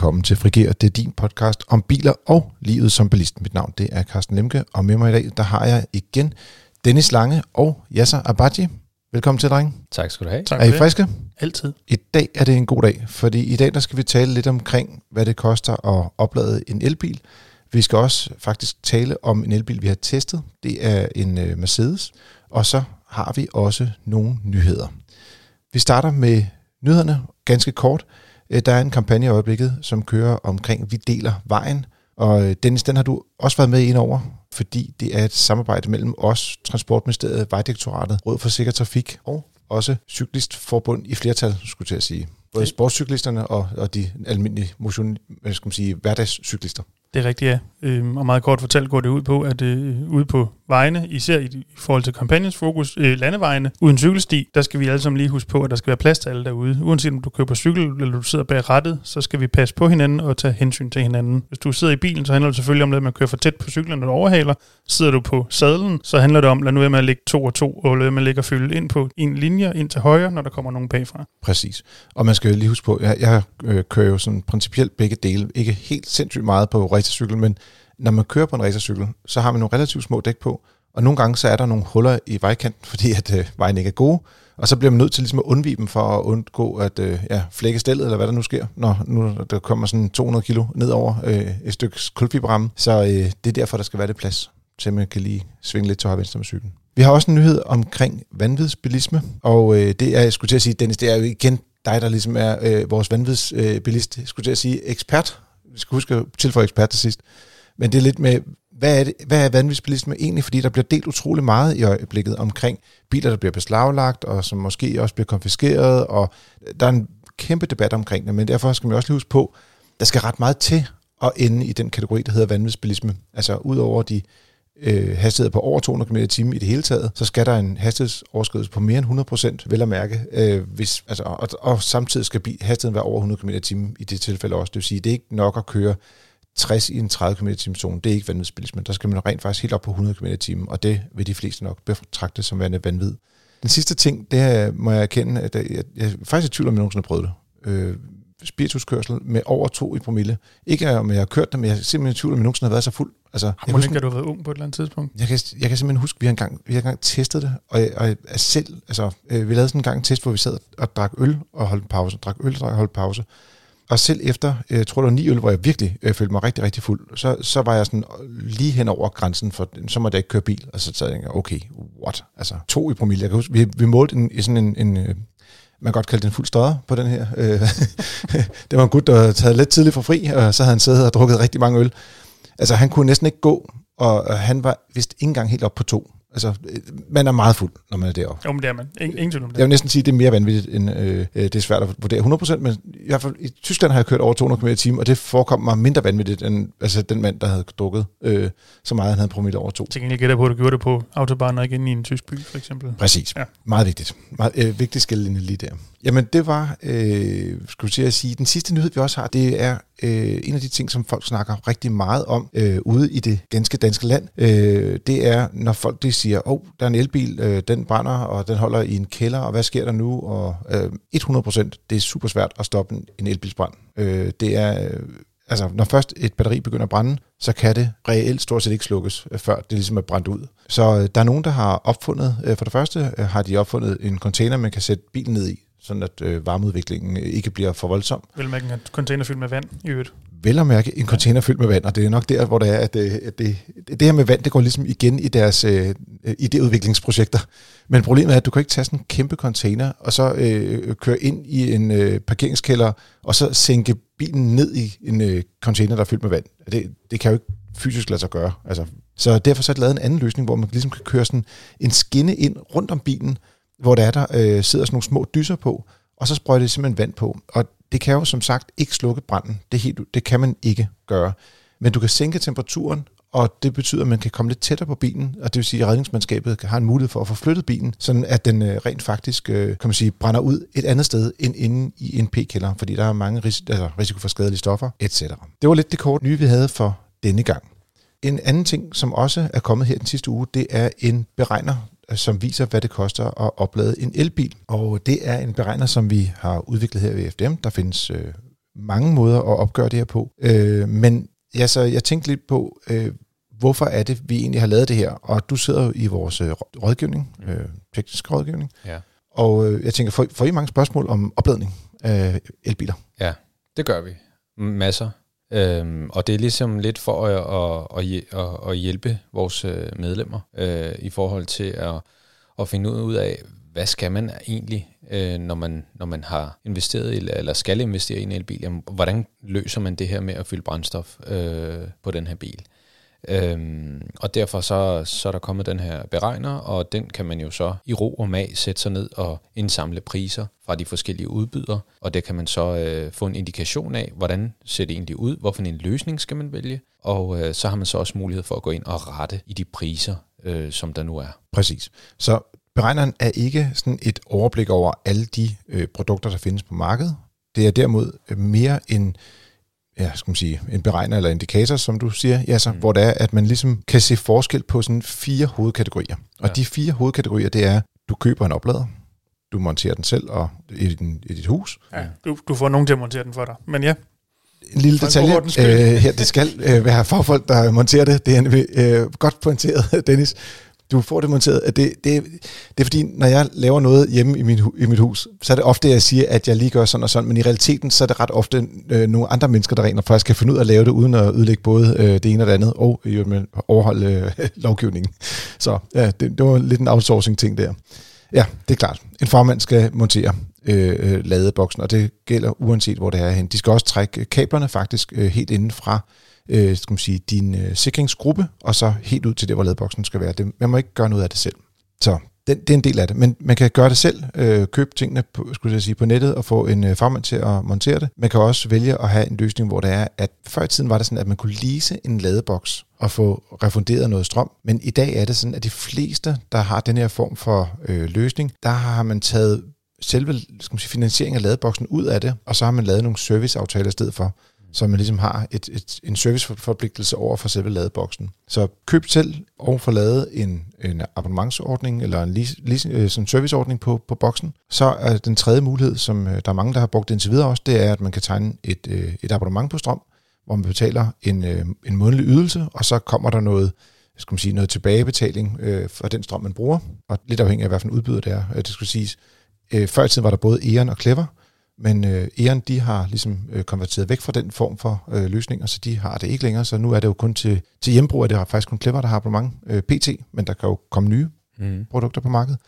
velkommen til Frigere. Det er din podcast om biler og livet som bilist. Mit navn det er Carsten Lemke, og med mig i dag der har jeg igen Dennis Lange og Yasser Abadji. Velkommen til, drenge. Tak skal du have. Tak er I friske? Altid. I dag er det en god dag, fordi i dag der skal vi tale lidt omkring, hvad det koster at oplade en elbil. Vi skal også faktisk tale om en elbil, vi har testet. Det er en øh, Mercedes. Og så har vi også nogle nyheder. Vi starter med nyhederne ganske kort. Øh, Der er en kampagne i øjeblikket, som kører omkring Vi deler vejen. Og øh, Dennis, den har du også været med ind over, fordi det er et samarbejde mellem os, Transportministeriet, Vejdirektoratet, Råd for Sikker Trafik og også Cyklistforbund i flertal, skulle jeg til at sige. Både sportscyklisterne og, og de almindelige motion, hvad skal man sige, hverdagscyklister. Det er rigtigt, ja. Øhm, og meget kort fortalt går det ud på, at øh, ude på vejene, især i, i forhold til kampagnens fokus, øh, landevejene, uden cykelsti, der skal vi alle sammen lige huske på, at der skal være plads til alle derude. Uanset om du køber cykel, eller du sidder bag rattet, så skal vi passe på hinanden og tage hensyn til hinanden. Hvis du sidder i bilen, så handler det selvfølgelig om, at man kører for tæt på cyklen, når du overhaler. Sidder du på sadlen, så handler det om, lad nu være med at lægge to og to, og lad være med at og fylde ind på en linje ind til højre, når der kommer nogen bagfra. Præcis. Og man skal lige huske på, jeg, jeg øh, kører jo sådan principielt begge dele. Ikke helt sindssygt meget på racercykel, men når man kører på en racercykel, så har man nogle relativt små dæk på, og nogle gange så er der nogle huller i vejkanten, fordi at øh, vejen ikke er god, og så bliver man nødt til ligesom at undvige dem for at undgå at øh, ja, flække stillet, eller hvad der nu sker, når nu der kommer sådan 200 kilo ned over øh, et stykke kulfiberramme. Så øh, det er derfor, der skal være det plads til man kan lige svinge lidt til højre venstre med cyklen. Vi har også en nyhed omkring vanvidsbilisme, og øh, det er, jeg skulle til at sige, Dennis, det er jo igen dig, der ligesom er øh, vores vanvidsbilist, øh, skulle til at sige ekspert. Skal huske at tilføje ekspert til sidst. Men det er lidt med, hvad er, det, hvad er vanvidsbilisme egentlig? Fordi der bliver delt utrolig meget i øjeblikket omkring biler, der bliver beslaglagt, og som måske også bliver konfiskeret, og der er en kæmpe debat omkring det, men derfor skal man også lige huske på, der skal ret meget til at ende i den kategori, der hedder vanvidsbilisme. Altså ud over de øh, hastigheder på over 200 km i timen i det hele taget, så skal der en hastighedsoverskridelse på mere end 100 procent, vel at mærke, øh, hvis, altså, og, og samtidig skal bil, hastigheden være over 100 km i timen i det tilfælde også. Det vil sige, det er ikke nok at køre 60 i en 30 km i zone. Det er ikke vanvidsbilisme. Der skal man rent faktisk helt op på 100 km i timen, og det vil de fleste nok betragte som værende vanvid. Den sidste ting, det er, må jeg erkende, at jeg, jeg, jeg er faktisk i tvivl om, jeg nogensinde har prøvet det. Øh, spirituskørsel med over to i promille. Ikke om jeg har kørt det, men jeg er simpelthen i tvivl om, jeg nogensinde har været så fuld. Altså, jeg, husker, ikke, du har været ung på et eller andet tidspunkt? jeg, kan, jeg kan simpelthen huske, at vi har engang, vi har engang testet det, og, jeg, og jeg er selv, altså, øh, vi lavede sådan en gang en test, hvor vi sad og drak øl og holdt en pause, drak øl og holdt pause. Og selv efter, jeg tror det var ni øl, hvor jeg virkelig øh, følte mig rigtig, rigtig fuld, så, så var jeg sådan lige hen over grænsen, for så måtte jeg ikke køre bil. Og så sagde jeg, okay, what? Altså to i promille. Jeg kan huske, vi, vi målte en, i sådan en, en øh, man kan godt kalde den fuld støder på den her. Øh, det var en gut, der havde taget lidt tidligt for fri, og så havde han siddet og drukket rigtig mange øl. Altså han kunne næsten ikke gå, og, og han var vist ikke engang helt op på to. Altså, øh, man er meget fuld, når man er deroppe. Jo, men det er man. Ingen, ingen tvivl om det. Jeg vil næsten sige, at det er mere vanvittigt, end øh, øh, det er svært at vurdere 100%, men i hvert fald i Tyskland har jeg kørt over 200 km i timen, og det forekom mig mindre vanvittigt, end altså, den mand, der havde drukket øh, så meget, han havde promille over to. Til gengæld gætter på, at du gjorde det på autobahn og ikke inde i en tysk by, for eksempel. Præcis. Ja. Meget vigtigt. Meget øh, vigtigt skillelinje lige der. Jamen, det var, øh, skulle jeg sige, den sidste nyhed, vi også har, det er øh, en af de ting, som folk snakker rigtig meget om øh, ude i det ganske danske land. Øh, det er, når folk de siger, åh, oh, der er en elbil, øh, den brænder, og den holder i en kælder, og hvad sker der nu? Og øh, 100 procent, det er super svært at stoppe en, elbilsbrand. Øh, det er... Øh, Altså, når først et batteri begynder at brænde, så kan det reelt stort set ikke slukkes, øh, før det ligesom er brændt ud. Så øh, der er nogen, der har opfundet, øh, for det første har de opfundet en container, man kan sætte bilen ned i, sådan at øh, varmeudviklingen øh, ikke bliver for voldsom. Vel med en container fyldt med vand i øvrigt. Vel at mærke en container fyldt med vand, og det er nok der, hvor det er, at det, at det, det her med vand, det går ligesom igen i deres øh, idéudviklingsprojekter. Men problemet er, at du kan ikke tage sådan en kæmpe container, og så øh, køre ind i en øh, parkeringskælder, og så sænke bilen ned i en øh, container, der er fyldt med vand. Det, det kan jo ikke fysisk lade sig gøre. Altså, så derfor så er det lavet en anden løsning, hvor man ligesom kan køre sådan en skinne ind rundt om bilen, hvor der, er, der øh, sidder sådan nogle små dyser på, og så sprøjter det simpelthen vand på. Og det kan jo som sagt ikke slukke branden. Det, helt, det kan man ikke gøre. Men du kan sænke temperaturen, og det betyder, at man kan komme lidt tættere på bilen, og det vil sige, at redningsmandskabet har en mulighed for at få flyttet bilen, sådan at den øh, rent faktisk øh, kan man sige, brænder ud et andet sted end inde i en p-kælder, fordi der er mange ris- altså, risiko for skadelige stoffer, etc. Det var lidt det kort nye, vi havde for denne gang. En anden ting, som også er kommet her den sidste uge, det er en beregner, som viser, hvad det koster at oplade en elbil. Og det er en beregner, som vi har udviklet her ved FDM. Der findes øh, mange måder at opgøre det her på. Øh, men ja, så jeg tænkte lidt på, øh, hvorfor er det, vi egentlig har lavet det her? Og du sidder jo i vores øh, rådgivning, øh, teknisk rådgivning. Ja. Og øh, jeg tænker, får, får I mange spørgsmål om opladning af elbiler? Ja, det gør vi. Masser. Øhm, og det er ligesom lidt for at, at, at, at hjælpe vores øh, medlemmer øh, i forhold til at, at finde ud af, hvad skal man egentlig, øh, når, man, når man har investeret i, eller skal investere i en elbil? Jamen, hvordan løser man det her med at fylde brændstof øh, på den her bil? Øhm, og derfor så, så er der kommet den her beregner, og den kan man jo så i ro og mag sætte sig ned og indsamle priser fra de forskellige udbydere, og det kan man så øh, få en indikation af, hvordan ser det egentlig ud, hvorfor en løsning skal man vælge, og øh, så har man så også mulighed for at gå ind og rette i de priser, øh, som der nu er. Præcis. Så beregneren er ikke sådan et overblik over alle de øh, produkter, der findes på markedet. Det er derimod øh, mere en ja, skal man sige, en beregner eller indikator, som du siger, ja, så, mm. hvor det er, at man ligesom kan se forskel på sådan fire hovedkategorier. Og ja. de fire hovedkategorier, det er, du køber en oplader, du monterer den selv og i, din, i dit hus. Ja, du, du får nogen til at montere den for dig, men ja. En lille detalje øh, her, det skal øh, være fagfolk, der monterer det. Det er øh, godt pointeret, Dennis du får det monteret. At det, det, det er fordi, når jeg laver noget hjemme i, min, i mit hus, så er det ofte, at jeg siger, at jeg lige gør sådan og sådan, men i realiteten, så er det ret ofte øh, nogle andre mennesker, der rent faktisk kan finde ud af at lave det, uden at ødelægge både øh, det ene og det andet, og øh, overholde øh, lovgivningen. Så ja, det, det var lidt en outsourcing-ting der. Ja, det er klart. En farmand skal montere øh, øh ladeboksen, og det gælder uanset, hvor det er hen. De skal også trække kablerne faktisk øh, helt inden fra øh, skal man sige, din øh, sikringsgruppe, og så helt ud til det, hvor ladboksen skal være. Det, man må ikke gøre noget af det selv. Så den, det er en del af det, men man kan gøre det selv, øh, købe tingene på, skulle jeg sige, på nettet og få en øh, fagmand til at montere det. Man kan også vælge at have en løsning, hvor det er, at før i tiden var det sådan, at man kunne lease en ladeboks og få refunderet noget strøm, men i dag er det sådan, at de fleste, der har den her form for øh, løsning, der har man taget selve skal man sige, finansieringen af ladeboksen ud af det, og så har man lavet nogle serviceaftaler i stedet for så man ligesom har et, et, en serviceforpligtelse over for selve ladeboksen. Så køb selv og få lavet en, en abonnementsordning eller en lease, lease, øh, sådan serviceordning på, på boksen. Så er den tredje mulighed, som øh, der er mange, der har brugt indtil videre også, det er, at man kan tegne et, øh, et abonnement på strøm, hvor man betaler en, en månedlig ydelse, og så kommer der noget, skal man sige, noget tilbagebetaling øh, for den strøm, man bruger, og lidt afhængig af, hvad for udbyder det er. Det skal siges, øh, før i tiden var der både Eon og Clever, men øh, Eon, de har ligesom øh, konverteret væk fra den form for øh, løsninger, så de har det ikke længere. Så nu er det jo kun til, til hjembrug, at det har faktisk kun Clever, der har abonnement øh, PT, men der kan jo komme nye mm. produkter på markedet.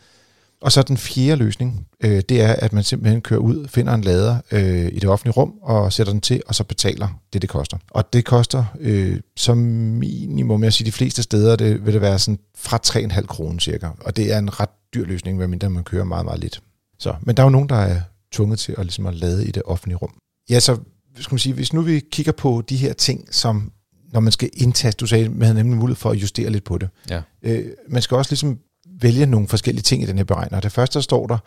Og så den fjerde løsning, øh, det er, at man simpelthen kører ud, finder en lader øh, i det offentlige rum og sætter den til, og så betaler det, det koster. Og det koster øh, som minimum, jeg siger de fleste steder, det vil det være sådan fra 3,5 kroner cirka. Og det er en ret dyr løsning, medmindre man kører meget, meget lidt. Så, men der er jo nogen, der er tvunget til at, ligesom at lade i det offentlige rum. Ja, så skal man sige, hvis nu vi kigger på de her ting, som når man skal indtaste, du sagde, man har nemlig mulighed for at justere lidt på det. Ja. Øh, man skal også ligesom vælge nogle forskellige ting i den her beregner. Det første, der står der,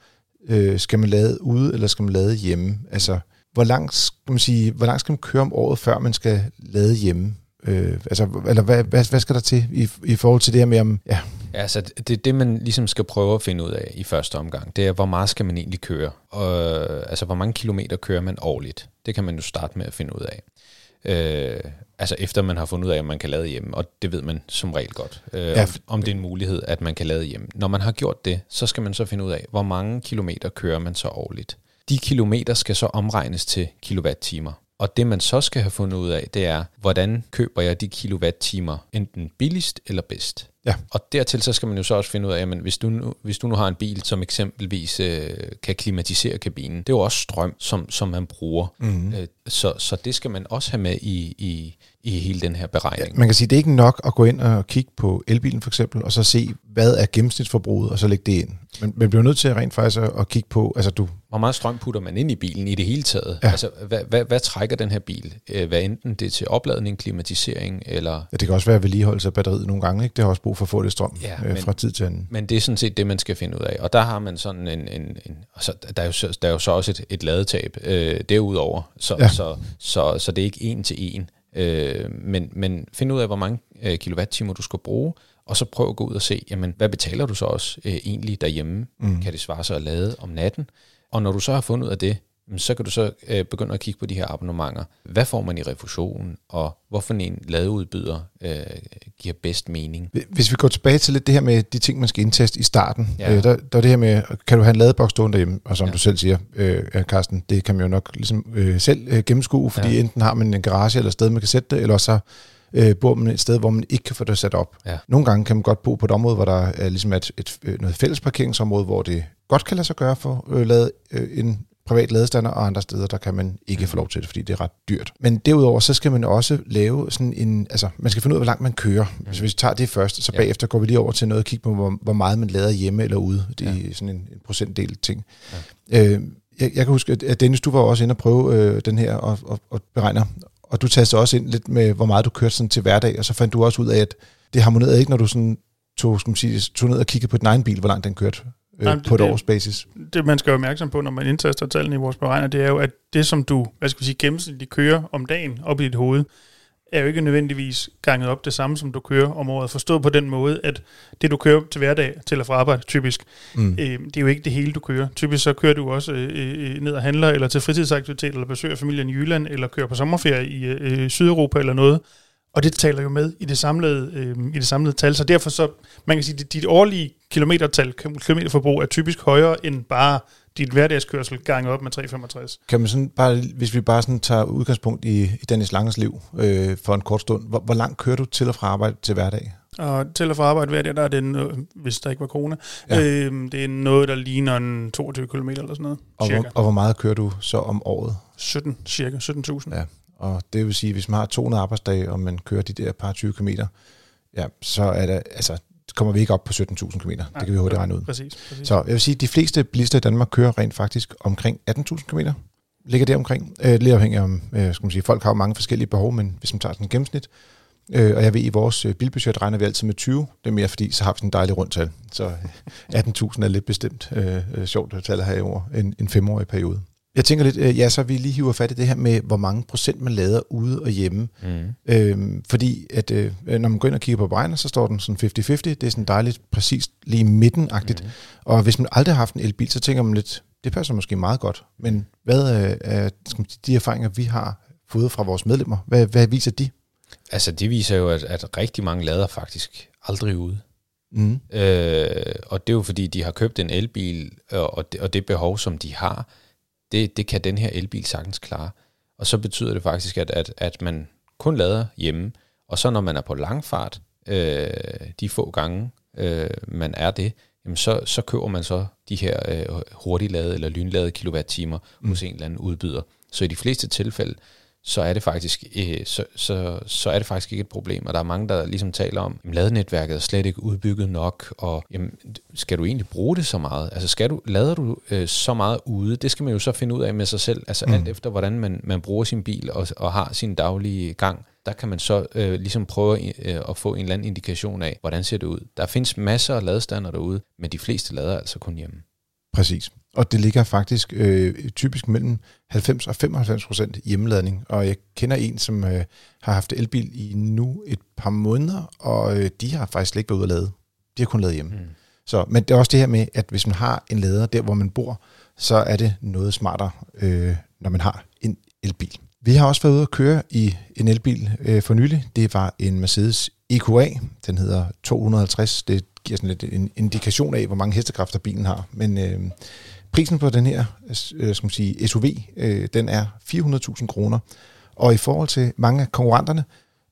øh, skal man lade ude, eller skal man lade hjemme? Altså, hvor langt, skal man sige, hvor langt skal man køre om året, før man skal lade hjemme? Øh, altså, eller hvad, hvad, hvad skal der til i, i forhold til det her med, om, Ja, altså det, det man ligesom skal prøve at finde ud af i første omgang, det er, hvor meget skal man egentlig køre? Og, altså, hvor mange kilometer kører man årligt? Det kan man jo starte med at finde ud af. Øh, altså efter man har fundet ud af, at man kan lade hjemme, og det ved man som regel godt, øh, ja. om, om det er en mulighed, at man kan lade hjemme. Når man har gjort det, så skal man så finde ud af, hvor mange kilometer kører man så årligt. De kilometer skal så omregnes til kilowatt-timer. Og det man så skal have fundet ud af, det er, hvordan køber jeg de kilowatt-timer enten billigst eller bedst. Ja. Og dertil så skal man jo så også finde ud af, at hvis du nu, hvis du nu har en bil, som eksempelvis øh, kan klimatisere kabinen, det er jo også strøm, som, som man bruger. Mm-hmm. Øh, så, så det skal man også have med i, i, i hele den her beregning. Ja, man kan sige, det er ikke nok at gå ind og kigge på elbilen for eksempel, og så se, hvad er gennemsnitsforbruget, og så lægge det ind. Men man bliver nødt til rent faktisk at kigge på, altså du... Hvor meget strøm putter man ind i bilen i det hele taget? Ja. Altså, hvad, hvad, hvad trækker den her bil? Øh, hvad enten det er til opladning, klimatisering, eller... Ja, det kan også være vedligeholdelse af batteriet nogle gange, ikke? Det har også brug for at få det strøm ja, øh, men, fra tid til anden. Men det er sådan set det, man skal finde ud af. Og der har man sådan en... en, en altså, der, er jo, der er jo så også et, et ladetab øh, derudover, så, ja. så, så, så det er ikke en til en. Øh, men, men find ud af, hvor mange øh, kilowatt-timer du skal bruge, og så prøv at gå ud og se, jamen, hvad betaler du så også øh, egentlig derhjemme? Mm. Kan det svare sig at lade om natten? Og når du så har fundet ud af det, så kan du så øh, begynde at kigge på de her abonnementer. Hvad får man i refusion, og hvorfor en ladeudbyder øh, giver bedst mening? Hvis vi går tilbage til lidt det her med de ting, man skal indtaste i starten. Ja. Øh, der, der er det her med, kan du have en ladeboks stående derhjemme? Og som Ja. du selv siger, øh, ja, Carsten, det kan man jo nok ligesom øh, selv øh, gennemskue, fordi Ja. enten har man en garage eller et sted, man kan sætte det, eller så øh, bor man et sted, hvor man ikke kan få det sat op. Ja. Nogle gange kan man godt bo på et område, hvor der er ligesom et, et, øh, noget fælles parkeringsområde, hvor det godt kan lade sig gøre for øh, lavet øh, en privat ladestander, og andre steder, der kan man ikke Mhm. få lov til det, fordi det er ret dyrt. Men derudover, så skal man også lave sådan en, altså man skal finde ud af, hvor langt man kører. Mm. Så hvis vi tager det først, så. Ja. bagefter går vi lige over til noget og kigge på, hvor, hvor meget man lader hjemme eller ude. Det er Ja. sådan en, en procentdel ting. Ja. Øh, jeg, jeg kan huske, at Dennis, du var også inde og prøve øh, den her og, og, og beregner, og du tastede også ind lidt med, hvor meget du kørte sådan til hverdag, og så fandt du også ud af, at det harmonerede ikke, når du sådan tog, skal man sige, tog ned og kiggede på din egen bil, hvor langt den kørte Nej, men det- på et det- års basis. det, man skal være opmærksom på, når man indtaster tallene i vores beregner, det er jo, at det, som du hvad skal vi sige, gennemsnitligt kører om dagen op i dit hoved, er jo ikke nødvendigvis ganget op det samme, som du kører om året. Forstået på den måde, at det, du kører til hverdag, til og fra arbejde, typisk, Mm. øh, det er jo ikke det hele, du kører. Typisk så kører du også øh, øh, ned og handler, eller til fritidsaktivitet, eller besøger familien i Jylland, eller kører på sommerferie i øh, Sydeuropa eller noget. Og det taler jo med i det samlede, øh, i det samlede tal. Så derfor så, man kan sige, at dit årlige kilometertal, kilometerforbrug er typisk højere end bare dit hverdagskørsel gange op med 365. Kan man sådan bare, hvis vi bare sådan tager udgangspunkt i, i Dennis Langes liv øh, for en kort stund, hvor, hvor langt kører du til og fra arbejde til hverdag? Og til og fra arbejde hver dag, der er det, en, hvis der ikke var corona, Ja. ja. øh, det er noget, der ligner en 22 km eller sådan noget. Og Cirka. hvor, og hvor meget kører du så om året? 17, cirka 17.000. Ja. Og det vil sige, hvis man har 200 arbejdsdage, og man kører de der par 20 km, ja, så er der, altså, kommer vi ikke op på 17.000 km. Det kan vi hurtigt regne ud. Præcis, præcis. Så jeg vil sige, at de fleste bilister i Danmark kører rent faktisk omkring 18.000 km. Ligger det omkring. Øh, lidt afhængig om, øh, skal man sige, folk har jo mange forskellige behov, men hvis man tager sådan en gennemsnit, øh, og jeg ved, i vores øh, bilbudget regner vi altid med 20. Det er mere fordi, så har vi sådan en dejlig rundtal. Så øh, 18.000 er lidt bestemt øh, sjovt at tale her over en, en femårig periode. Jeg tænker lidt, øh, ja, så vi lige hiver fat i det her med, hvor mange procent man lader ude og hjemme. Mm. Øhm, fordi at øh, når man går ind og kigger på beregner, så står den sådan 50-50. Det er sådan dejligt præcist lige midten-agtigt. Mm. Og hvis man aldrig har haft en elbil, så tænker man lidt, det passer måske meget godt. Men hvad er, er skal man sige, de erfaringer, vi har fået fra vores medlemmer, hvad, hvad viser de? Altså, det viser jo, at, at rigtig mange lader faktisk aldrig ude. Mm. Øh, og det er jo fordi, de har købt en elbil, og og det, og det behov, som de har, det, det kan den her elbil sagtens klare. Og så betyder det faktisk, at, at, at man kun lader hjemme, og så når man er på langfart, øh, de få gange, øh, man er det, jamen så, så køber man så de her øh, hurtigladede eller lynladede kilowatt-timer mm. hos en eller anden udbyder. Så i de fleste tilfælde, så er det faktisk øh, så, så, så er det faktisk ikke et problem. Og der er mange, der ligesom taler om, at ladenetværket er slet ikke udbygget nok, og jamen, skal du egentlig bruge det så meget? Altså skal du, lader du øh, så meget ude? Det skal man jo så finde ud af med sig selv, altså mm. alt efter, hvordan man, man bruger sin bil og, og har sin daglige gang. Der kan man så øh, ligesom prøve øh, at få en eller anden indikation af, hvordan ser det ud. Der findes masser af ladestander derude, men de fleste lader altså kun hjemme. Præcis. Og det ligger faktisk øh, typisk mellem 90 og 95 procent hjemmeladning. Og jeg kender en, som øh, har haft elbil i nu et par måneder, og øh, de har faktisk slet ikke været ude at lade. De har kun lavet hjemme. Mm. Så, men det er også det her med, at hvis man har en lader der, hvor man bor, så er det noget smartere, øh, når man har en elbil. Vi har også været ude at køre i en elbil øh, for nylig. Det var en Mercedes EQA. Den hedder 250. Det giver sådan lidt en indikation af, hvor mange hestekræfter bilen har. Men øh, prisen på den her øh, øh skal man sige, SUV, øh, den er 400.000 kroner. Og i forhold til mange af konkurrenterne,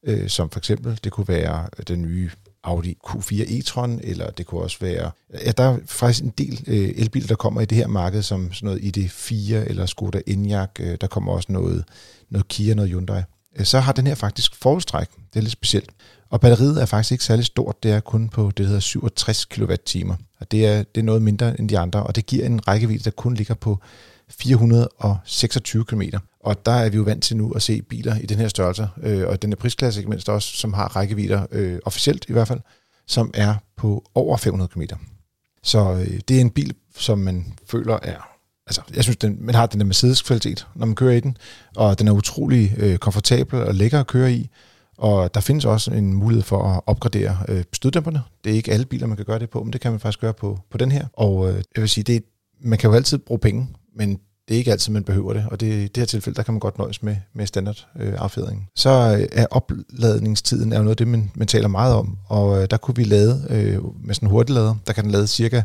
øh, som for eksempel, det kunne være øh, den nye Audi Q4 e-tron, eller det kunne også være... Ja, der er faktisk en del øh, elbiler, der kommer i det her marked, som sådan noget ID4 eller Skoda Enyaq. Øh, der kommer også noget, noget Kia, noget Hyundai. Øh, så har den her faktisk forholdstræk. Det er lidt specielt. Og batteriet er faktisk ikke særlig stort. Det er kun på det, der hedder 67 kWh. Og det er, det er noget mindre end de andre, og det giver en rækkevidde, der kun ligger på 426 km. Og der er vi jo vant til nu at se biler i den her størrelse, øh, og den her prisklasse ikke mindst også, som har rækkevidder, øh, officielt i hvert fald, som er på over 500 km. Så øh, det er en bil, som man føler er... Altså, jeg synes, den, man har den der Mercedes-kvalitet, når man kører i den, og den er utrolig øh, komfortabel og lækker at køre i. Og der findes også en mulighed for at opgradere øh, støddæmperne. Det er ikke alle biler, man kan gøre det på, men det kan man faktisk gøre på, på den her. Og øh, jeg vil sige, det er, man kan jo altid bruge penge, men det er ikke altid, man behøver det, og det, i det her tilfælde, der kan man godt nøjes med, med standard øh, affjedring. Så øh, er opladningstiden er jo noget af det, man, man taler meget om, og øh, der kunne vi lade øh, med sådan en hurtiglader, der kan den lade cirka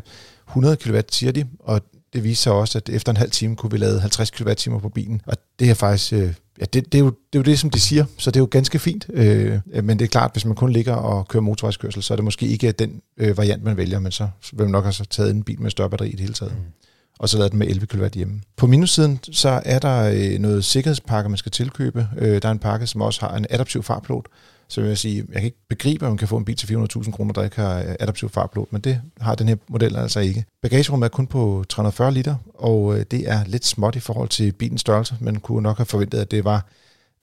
100 kW, siger de, og det viser sig også, at efter en halv time kunne vi lade 50 kWh på bilen, og det er faktisk... Øh, ja, det, det, er jo, det er jo det, som de siger, så det er jo ganske fint. Øh, men det er klart, hvis man kun ligger og kører motorvejskørsel, så er det måske ikke den øh, variant, man vælger, men så vil man nok have taget en bil med større batteri i det hele taget. Mm og så lavet den med 11 kW hjemme. På minussiden, så er der øh, noget sikkerhedspakke, man skal tilkøbe. Øh, der er en pakke, som også har en adaptiv farplot. Så vil jeg sige, jeg kan ikke begribe, at man kan få en bil til 400.000 kroner, der ikke har øh, adaptiv farplot, men det har den her model altså ikke. Bagagerummet er kun på 340 liter, og øh, det er lidt småt i forhold til bilens størrelse. Man kunne nok have forventet, at det var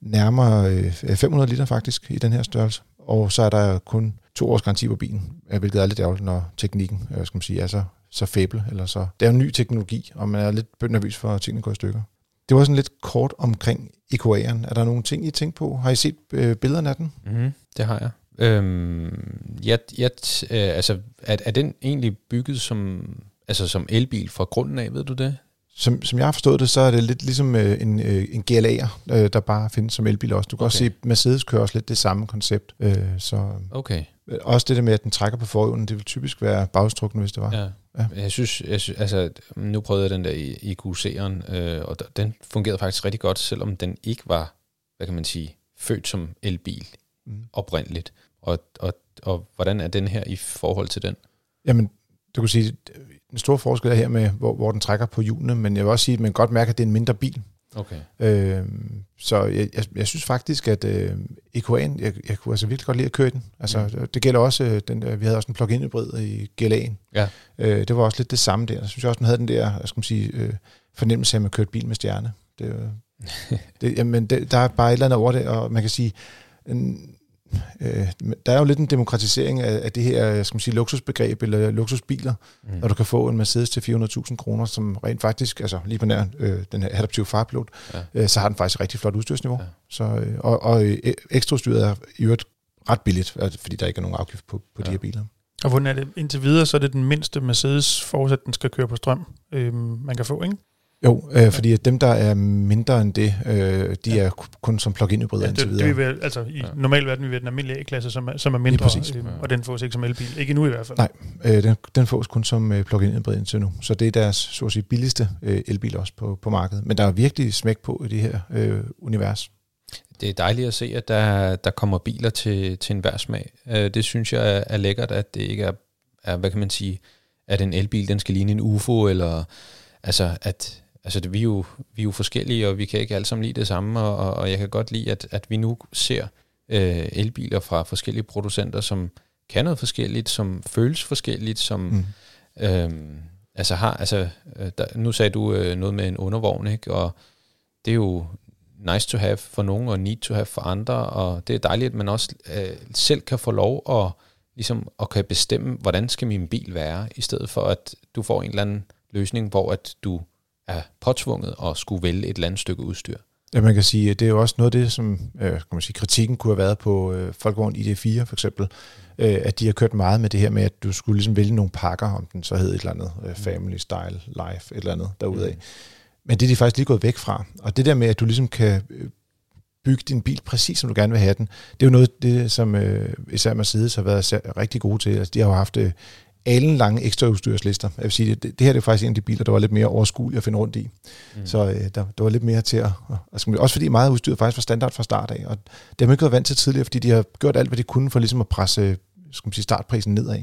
nærmere øh, 500 liter faktisk i den her størrelse. Og så er der kun to års garanti på bilen, hvilket er lidt ærgerligt, når teknikken, skal man sige, er så så fæbel. eller så. Det er en ny teknologi, og man er lidt nervøs for, at tingene går i stykker. Det var sådan lidt kort omkring EQA'en. Er der nogle ting, I tænker på? Har I set øh, billederne af den? Mm, det har jeg. Øhm, jeg, jeg øh, altså, er, er den egentlig bygget som, altså som elbil fra grunden af, ved du det? Som, som jeg har forstået det, så er det lidt ligesom øh, en, øh, en GLA'er, øh, der bare findes som elbil også. Du kan okay. også se, Mercedes kører også lidt det samme koncept. Øh, så okay. Også det der med, at den trækker på forhjulen, det vil typisk være bagstrukne, hvis det var. Ja. ja. Jeg, synes, jeg synes, altså, nu prøvede jeg den der i, i QC'eren, øh, og den fungerede faktisk rigtig godt, selvom den ikke var, hvad kan man sige, født som elbil mm. oprindeligt. Og, og, og hvordan er den her i forhold til den? Jamen, du kan sige, den store forskel er her med, hvor, hvor den trækker på hjulene, men jeg vil også sige, at man godt mærke, at det er en mindre bil. Okay. Øh, så jeg, jeg, jeg synes faktisk, at øh, EQA'en, jeg, jeg kunne altså virkelig godt lide at køre den. Altså, mm. Det gælder også, øh, den, vi havde også en plug-in hybrid i GLA'en. Ja. Øh, det var også lidt det samme der. Jeg synes også, man havde den der, jeg skal sige, øh, fornemmelse af, at man kørte bil med stjerne. Det, det, jamen, det, der er bare et eller andet over det, og man kan sige, en, øh, der er jo lidt en demokratisering af, af det her skal man sige, luksusbegreb eller luksusbiler, mm. når du kan få en Mercedes til 400.000 kroner, som rent faktisk, altså lige på nær øh, den her adaptive farpilot, ja. øh, så har den faktisk rigtig flot udstyrsniveau. Ja. Så, øh, og og øh, ekstraudstyret er i øvrigt ret billigt, fordi der ikke er nogen afgift på, på ja. de her biler. Og hvordan er det indtil videre, så er det den mindste Mercedes, forudsat den skal køre på strøm, øh, man kan få, ikke? Jo, øh, fordi at dem, der er mindre end det, øh, de ja. er kun som plug-in hybrider ja, indtil videre. Det vil, altså, i ja. normal verden vil vi den almindelige A-klasse, som er, som er mindre, øh, ja. og den fås ikke som elbil. Ikke nu i hvert fald. Nej, øh, den, den fås kun som øh, plug-in hybrid indtil nu. Så det er deres så at sige, billigste øh, elbil også på, på markedet. Men der er virkelig smæk på i det her øh, univers. Det er dejligt at se, at der, der kommer biler til, til enhver smag. Øh, det synes jeg er, er lækkert, at det ikke er, er, hvad kan man sige, at en elbil, den skal ligne en UFO, eller altså at altså det, vi, er jo, vi er jo forskellige, og vi kan ikke alle sammen lide det samme, og, og jeg kan godt lide, at, at vi nu ser øh, elbiler fra forskellige producenter, som kan noget forskelligt, som føles forskelligt, som mm. øh, altså har, altså øh, der, nu sagde du øh, noget med en undervogn, ikke? og det er jo nice to have for nogen, og need to have for andre, og det er dejligt, at man også øh, selv kan få lov at, ligesom, at kan bestemme, hvordan skal min bil være, i stedet for at du får en eller anden løsning, hvor at du er påtvunget og skulle vælge et eller andet stykke udstyr. Ja, man kan sige, at det er jo også noget af det, som øh, kan man sige, kritikken kunne have været på øh, Folkevogn ID4 for eksempel, øh, at de har kørt meget med det her med, at du skulle ligesom vælge nogle pakker, om den så hed et eller andet øh, Family Style Life, et eller andet derudaf. Mm. Men det er de faktisk lige gået væk fra. Og det der med, at du ligesom kan øh, bygge din bil præcis, som du gerne vil have den, det er jo noget, det, som øh, især Mercedes har været rigtig gode til. Altså, de har jo haft øh, lange ekstra udstyrslister. Jeg vil sige, det, det her det er faktisk en af de biler, der var lidt mere overskuelig at finde rundt i. Mm. Så øh, der, der var lidt mere til at... Altså, også fordi meget udstyr faktisk var standard fra start af, og det har man ikke været vant til tidligere, fordi de har gjort alt, hvad de kunne for ligesom at presse skal man sige, startprisen nedad.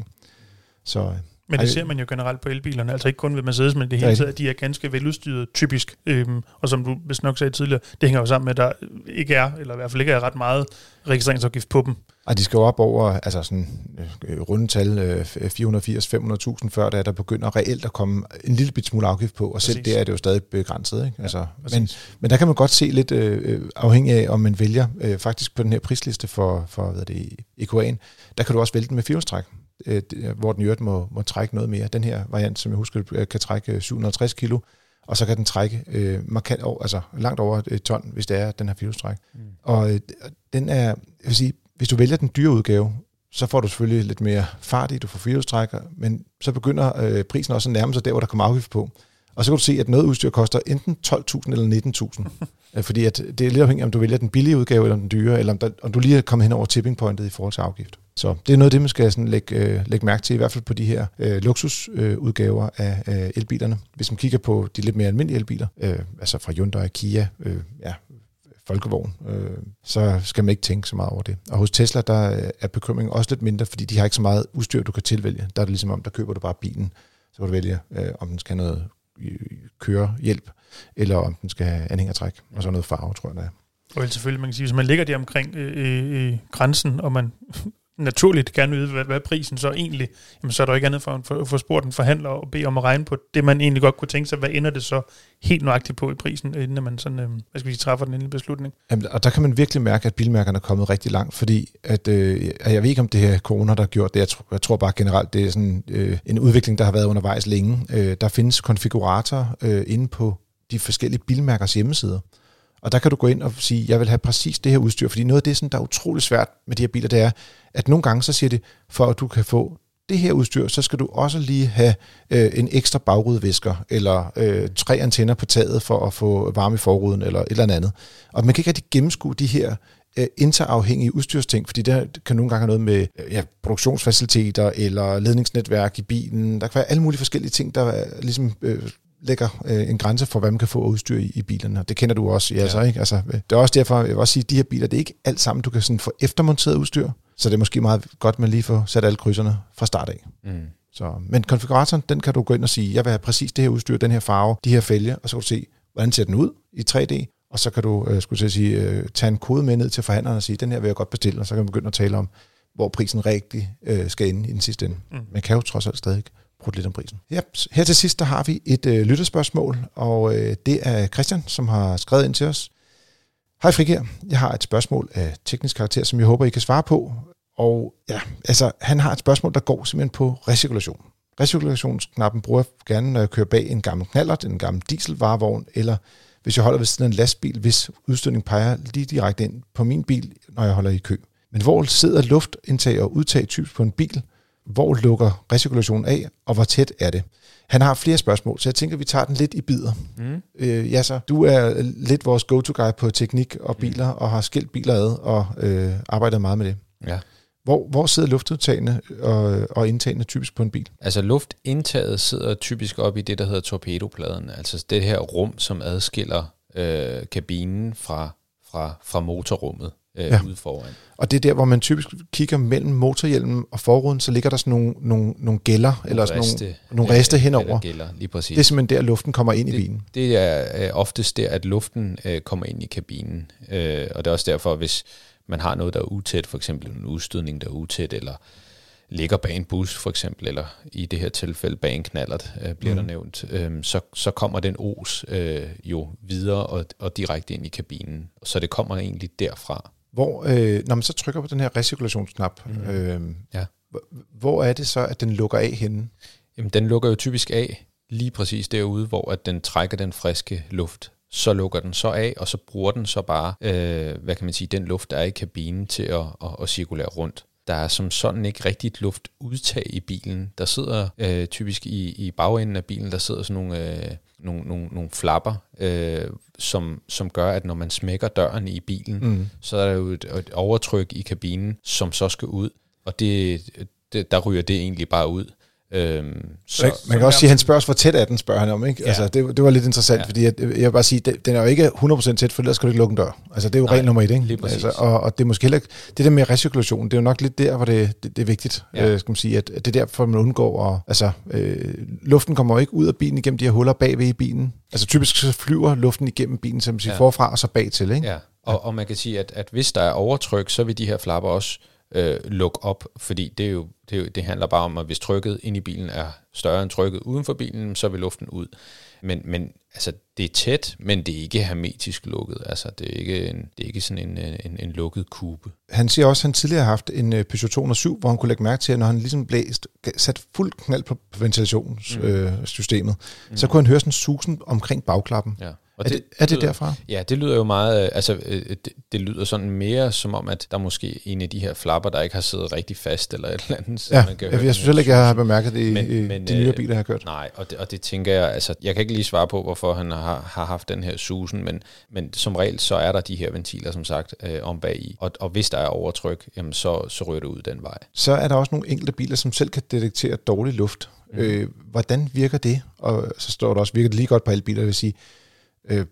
Så, øh, men det ser man jo generelt på elbilerne, altså ikke kun ved Mercedes, men det hele taget, at de er ganske veludstyret, typisk. Øhm, og som du vist nok sagde tidligere, det hænger jo sammen med, at der ikke er, eller i hvert fald ikke er ret meget registreringsafgift på dem. Og de skal jo op over altså sådan, øh, rundetal øh, 480-500.000, før der, der begynder reelt at komme en lille bit smule afgift på, og Præcis. selv det er det jo stadig begrænset. Ikke? Altså, ja, men, men der kan man godt se lidt øh, afhængig af, om man vælger øh, faktisk på den her prisliste for, for hvad det, EQA'en, der kan du også vælge den med firehjulstræk øh, hvor den i øvrigt må, må trække noget mere. Den her variant, som jeg husker, øh, kan trække 750 kilo, og så kan den trække øh, markant over, altså langt over et ton, hvis det er den her firehjulstræk. Mm. Og øh, den er, jeg vil sige, hvis du vælger den dyre udgave, så får du selvfølgelig lidt mere fart i, du får firehjulstrækker, men så begynder øh, prisen også at nærme sig der, hvor der kommer afgift på. Og så kan du se, at noget udstyr koster enten 12.000 eller 19.000. Øh, fordi at det er lidt afhængigt, om du vælger den billige udgave eller den dyre, eller om, der, om du lige er kommet hen over tipping pointet i forhold til afgift. Så det er noget af det, man skal sådan lægge, øh, lægge mærke til, i hvert fald på de her øh, luksusudgaver øh, af øh, elbilerne. Hvis man kigger på de lidt mere almindelige elbiler, øh, altså fra Hyundai, Kia, øh, ja, folkevogn, øh, så skal man ikke tænke så meget over det. Og hos Tesla, der øh, er bekymringen også lidt mindre, fordi de har ikke så meget udstyr, du kan tilvælge. Der er det ligesom om, der køber du bare bilen, så kan du vælge, øh, om den skal have noget øh, kørehjælp, eller om den skal have anhængertræk, og så noget farve, tror jeg, der er. Og selvfølgelig, man kan sige, hvis man ligger der omkring øh, øh, øh grænsen, og man naturligt gerne vide, hvad, hvad prisen så egentlig, jamen så er der ikke andet for, at få spurgt en forhandler og bede om at regne på det, man egentlig godt kunne tænke sig, hvad ender det så helt nøjagtigt på i prisen, inden man sådan, øh, hvad skal vi sige, træffer den endelige beslutning. Jamen, og der kan man virkelig mærke, at bilmærkerne er kommet rigtig langt, fordi at, øh, jeg ved ikke, om det her corona, der har gjort det, jeg tror, jeg tror bare generelt, det er sådan øh, en udvikling, der har været undervejs længe. Øh, der findes konfiguratorer øh, inde på de forskellige bilmærkers hjemmesider, og der kan du gå ind og sige, jeg vil have præcis det her udstyr, fordi noget af det, sådan, der er utrolig svært med de her biler, det er, at nogle gange så siger det, for at du kan få det her udstyr, så skal du også lige have øh, en ekstra bagrudevisker, eller øh, tre antenner på taget for at få varme i forruden, eller et eller andet. Og man kan ikke rigtig gennemskue de her øh, interafhængige udstyrsting, fordi det kan nogle gange have noget med øh, ja, produktionsfaciliteter, eller ledningsnetværk i bilen. Der kan være alle mulige forskellige ting, der ligesom øh, lægger øh, en grænse for, hvad man kan få udstyr i, i bilerne. Det kender du også, ja, altså, ikke? Altså, det er også derfor, jeg vil også sige, at de her biler, det er ikke alt sammen, du kan sådan få eftermonteret udstyr, så det er måske meget godt, man lige får sat alle krydserne fra start af. Mm. Så, men konfiguratoren, den kan du gå ind og sige, jeg vil have præcis det her udstyr, den her farve, de her fælge, og så kan du se, hvordan ser den ud i 3D, og så kan du, øh, skulle sige, øh, tage en kode med ned til forhandleren og sige, den her vil jeg godt bestille, og så kan man begynde at tale om, hvor prisen rigtig øh, skal ende i den sidste ende. Mm. Man kan jo trods alt stadig brudt lidt om prisen. Ja, her til sidst, der har vi et øh, lytterspørgsmål, og øh, det er Christian, som har skrevet ind til os. Hej Frik. Jeg har et spørgsmål af teknisk karakter, som jeg håber, I kan svare på. Og ja, altså, han har et spørgsmål, der går simpelthen på recirkulation. Recirkulationsknappen bruger jeg gerne, når jeg kører bag en gammel knallert, en gammel dieselvarevogn, eller hvis jeg holder ved siden af en lastbil, hvis udstødning peger lige direkte ind på min bil, når jeg holder i kø. Men hvor sidder luftindtag og udtag typisk på en bil, hvor lukker recirkulationen af, og hvor tæt er det? Han har flere spørgsmål, så jeg tænker, at vi tager den lidt i bidder. Mm. Øh, ja, så du er lidt vores go-to-guy på teknik og biler, mm. og har skilt biler ad og øh, arbejdet meget med det. Ja. Hvor, hvor sidder luftudtagene og, og indtagene typisk på en bil? Altså luftindtaget sidder typisk op i det, der hedder torpedopladen. Altså det her rum, som adskiller øh, kabinen fra, fra, fra motorrummet øh, ja. ude foran. Og det er der, hvor man typisk kigger mellem motorhjelmen og forruden, så ligger der sådan nogle, nogle, nogle gælder, nogle eller sådan riste, nogle, nogle riste henover. Gælder, lige præcis. Det er simpelthen der, luften kommer ind det, i bilen. Det er øh, oftest der, at luften øh, kommer ind i kabinen. Øh, og det er også derfor, hvis man har noget, der er utæt, for eksempel en udstødning, der er utæt, eller ligger bag en bus for eksempel, eller i det her tilfælde bag en knallert, øh, bliver mm. der nævnt, øh, så, så kommer den os øh, jo videre og, og direkte ind i kabinen. Så det kommer egentlig derfra. Hvor, øh, når man så trykker på den her recirkulationsknap, mm. øh, ja. hvor er det så, at den lukker af henne? Jamen, den lukker jo typisk af lige præcis derude, hvor at den trækker den friske luft. Så lukker den så af, og så bruger den så bare, øh, hvad kan man sige, den luft, der er i kabinen til at, at, at cirkulere rundt. Der er som sådan ikke rigtigt luftudtag i bilen. Der sidder øh, typisk i, i bagenden af bilen, der sidder sådan nogle, øh, nogle, nogle, nogle flapper, øh, som, som gør, at når man smækker døren i bilen, mm. så er der jo et, et overtryk i kabinen, som så skal ud. Og det, det, der ryger det egentlig bare ud. Øhm, så, man, man kan også sige, at han spørger os, hvor tæt er den, spørger han om. Ikke? Ja. Altså, det, det var lidt interessant, ja. fordi jeg, jeg vil bare sige, det, den er jo ikke 100% tæt, for ellers skal du ikke lukke en dør. Altså, det er jo regel nummer et. Ikke? Altså, og, og det er måske heller ikke, det der med recirkulation, det er jo nok lidt der, hvor det, det, det er vigtigt, ja. øh, skal man sige, at, at det er derfor, man undgår, at, altså, øh, luften kommer jo ikke ud af bilen igennem de her huller bagved i bilen. Altså typisk så flyver luften igennem bilen, som siger, ja. forfra og så bag til. Ikke? Ja. Og, og man kan sige, at, at hvis der er overtryk, så vil de her flapper også øh, lukke op, fordi det, er jo, det, er jo, det handler bare om, at hvis trykket ind i bilen er større end trykket uden for bilen, så vil luften ud. Men, men altså, det er tæt, men det er ikke hermetisk lukket. Altså, det er ikke, en, det er ikke sådan en, en, en lukket kube. Han siger også, at han tidligere har haft en øh, Peugeot 207, hvor han kunne lægge mærke til, at når han ligesom blæst, sat fuld knald på ventilationssystemet, mm. øh, systemet, mm. så kunne han høre sådan susen omkring bagklappen. Ja. Og er, det, er det lyder- derfra? Ja, det lyder jo meget, øh, altså øh, det, det lyder sådan mere som om, at der er måske en af de her flapper, der ikke har siddet rigtig fast eller et eller andet. så Ja, man kan jeg, jeg synes heller ikke, jeg har bemærket det Men- i men, de nyere øh, biler, jeg har kørt. Nej, og det, og det tænker jeg, altså jeg kan ikke lige svare på, hvorfor han har, har haft den her susen, men, men som regel så er der de her ventiler, som sagt, øh, om bag i. Og, og hvis der er overtryk, jamen så, så ryger det ud den vej. Så er der også nogle enkelte biler, som selv kan detektere dårlig luft. Mm. Øh, hvordan virker det? Og så står der også, virker det lige godt på elbiler, det vil sige, øh,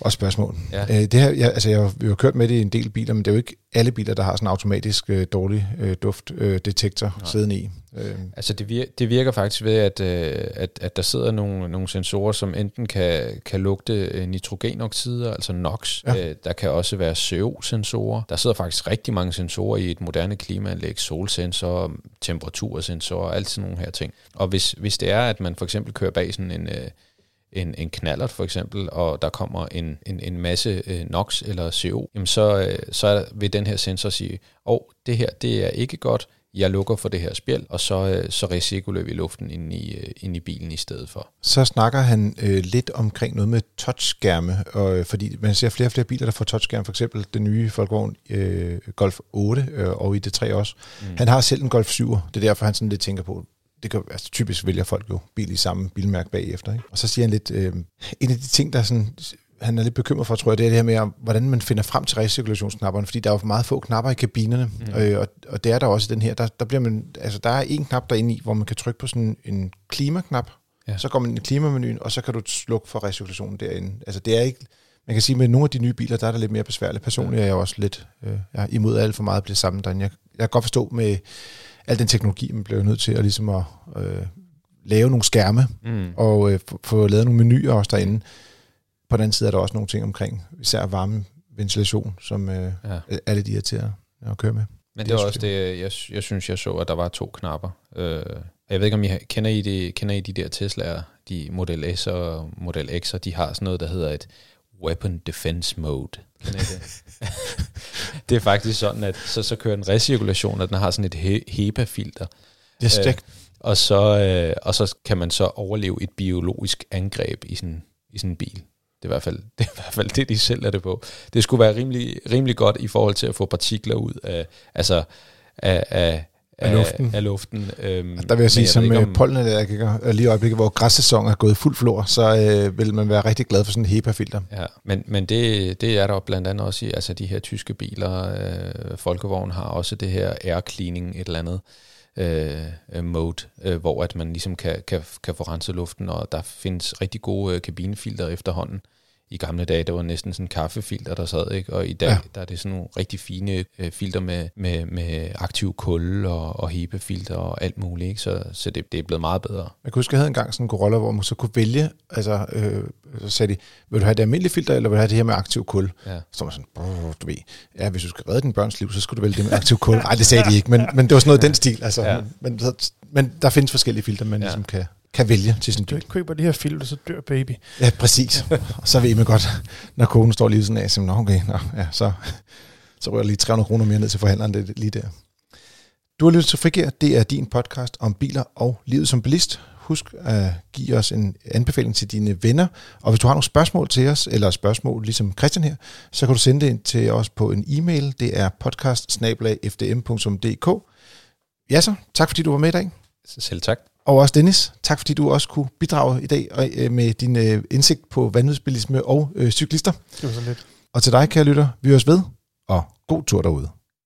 og spørgsmål. Ja. Øh, det her, jeg, altså jeg har jo kørt med det i en del biler, men det er jo ikke alle biler, der har sådan en automatisk øh, dårlig øh, duftdetektor øh, detektor siddende i. Øh, Altså det virker, det virker faktisk ved, at, øh, at, at der sidder nogle, nogle sensorer, som enten kan, kan lugte øh, nitrogenoxider, altså NOx. Ja. Øh, der kan også være CO-sensorer. Der sidder faktisk rigtig mange sensorer i et moderne klimaanlæg. Solsensorer, temperatursensorer, alt sådan nogle her ting. Og hvis, hvis det er, at man for eksempel kører bag sådan en... Øh, en, en knallert for eksempel, og der kommer en, en, en masse øh, NOx eller CO, jamen så, øh, så er- vil den her sensor sige, åh, oh, det her det er ikke godt, jeg lukker for det her spjæld, og så, øh, så recirkulerer vi luften ind i, øh, ind i bilen i stedet for. så snakker han øh, lidt omkring noget med touchskærme, og, øh, fordi man ser flere og flere biler, der får touchskærme, for eksempel den nye Volkswagen øh, Golf 8 øh, og i det 3 også. Mm. Han har selv en Golf 7, det er derfor, han sådan lidt tænker på, det kan, altså typisk vælger folk jo bil i samme bilmærke bagefter. Ikke? Og så siger han lidt, øh, en af de ting, der sådan, han er lidt bekymret for, tror jeg, det er det her med, hvordan man finder frem til recirkulationsknapperne, fordi der er jo meget få knapper i kabinerne, mm. øh, og, og det er der også i den her. Der, der, bliver man, altså, der er en knap derinde i, hvor man kan trykke på sådan en klimaknap, ja. Så går man ind i klimamenuen, og så kan du slukke for recirkulationen derinde. Altså det er ikke, man kan sige, med nogle af de nye biler, der er det lidt mere besværligt. Personligt er jeg også lidt øh, jeg er imod, at alt for meget bliver sammen derinde. Jeg, jeg kan godt forstå med al den teknologi, man bliver nødt til at, ligesom at øh, lave nogle skærme, Mm. og øh, få- lavet nogle menuer også derinde. På den anden side er der også nogle ting omkring, især varme ventilation, som øh, Ja. er lidt irriterende at køre med. Men Det det er var også det, jeg, jeg synes, jeg så, at der var to knapper. Øh, jeg ved ikke, om I kender I, det, kender I de der Tesla'er, de Model S og Model X'er, de har sådan noget, der hedder et Weapon Defense Mode. Det? er faktisk sådan, at så, så kører den recirkulation, at den har sådan et he- HEPA-filter. Det er Øh, Og så, øh, og så kan man så overleve et biologisk angreb i sådan, i sådan en bil. Det er, i hvert fald, det er i hvert fald det, de sælger det på. Det skulle være rimelig, rimelig godt i forhold til at få partikler ud af, altså af, af, Af luften. Af luften øhm, Der vil jeg sige, som øh, pollenallergiker, øh, lige i øjeblikket, hvor græssæsonen er gået fuld flor, så øh, vil man være rigtig glad for sådan en HEPA-filter. Ja, men, men det, det er der blandt andet også i altså de her tyske biler. Øh, Folkevogn har også det her air cleaning, et eller andet øh, øh, mode, øh, hvor at man ligesom kan, kan, kan få renset luften, og der findes rigtig gode øh, kabinefilter efterhånden. I gamle dage, der var næsten sådan en kaffefilter, der sad, ikke? og i dag, Ja. der er det sådan nogle rigtig fine øh, filter med, med, med aktiv kul og, og HEPA-filter og alt muligt, ikke? så, så det, det er blevet meget bedre. Jeg kan huske, jeg havde engang sådan en Corolla, hvor man så kunne vælge, altså, øh, så sagde de, vil du have det almindelige filter, eller vil du have det her med aktiv kul? Ja. Så var man sådan, "Brr, du ved, ja, hvis du skal redde din børns liv, så skulle du vælge det med aktiv kul. Nej, det sagde de ikke, men, men det var sådan noget i den stil. Altså, ja. Men, men der findes forskellige filter, man. Ja. ligesom kan, kan vælge til sin Du bil. ikke køber det her filter, så dør baby. Ja, præcis. Og så ved man godt, når konen står lige sådan af, så, Nå, okay, nå, ja, så, så rører lige 300 kroner mere ned til forhandleren det, lige der. Du har lyttet til Frigær. Det er din podcast om biler og livet som bilist. Husk at give os en anbefaling til dine venner. Og hvis du har nogle spørgsmål til os, eller spørgsmål ligesom Christian her, så kan du sende det ind til os på en e-mail. Det er podcast Ja så, tak fordi du var med i dag. Så selv tak. Og også Dennis, tak fordi du også kunne bidrage i dag og, øh, med din øh, indsigt på vanvidsbilisme og øh, cyklister. Det var så lidt. Og til dig, kære lytter, vi høres ved, og god tur derude.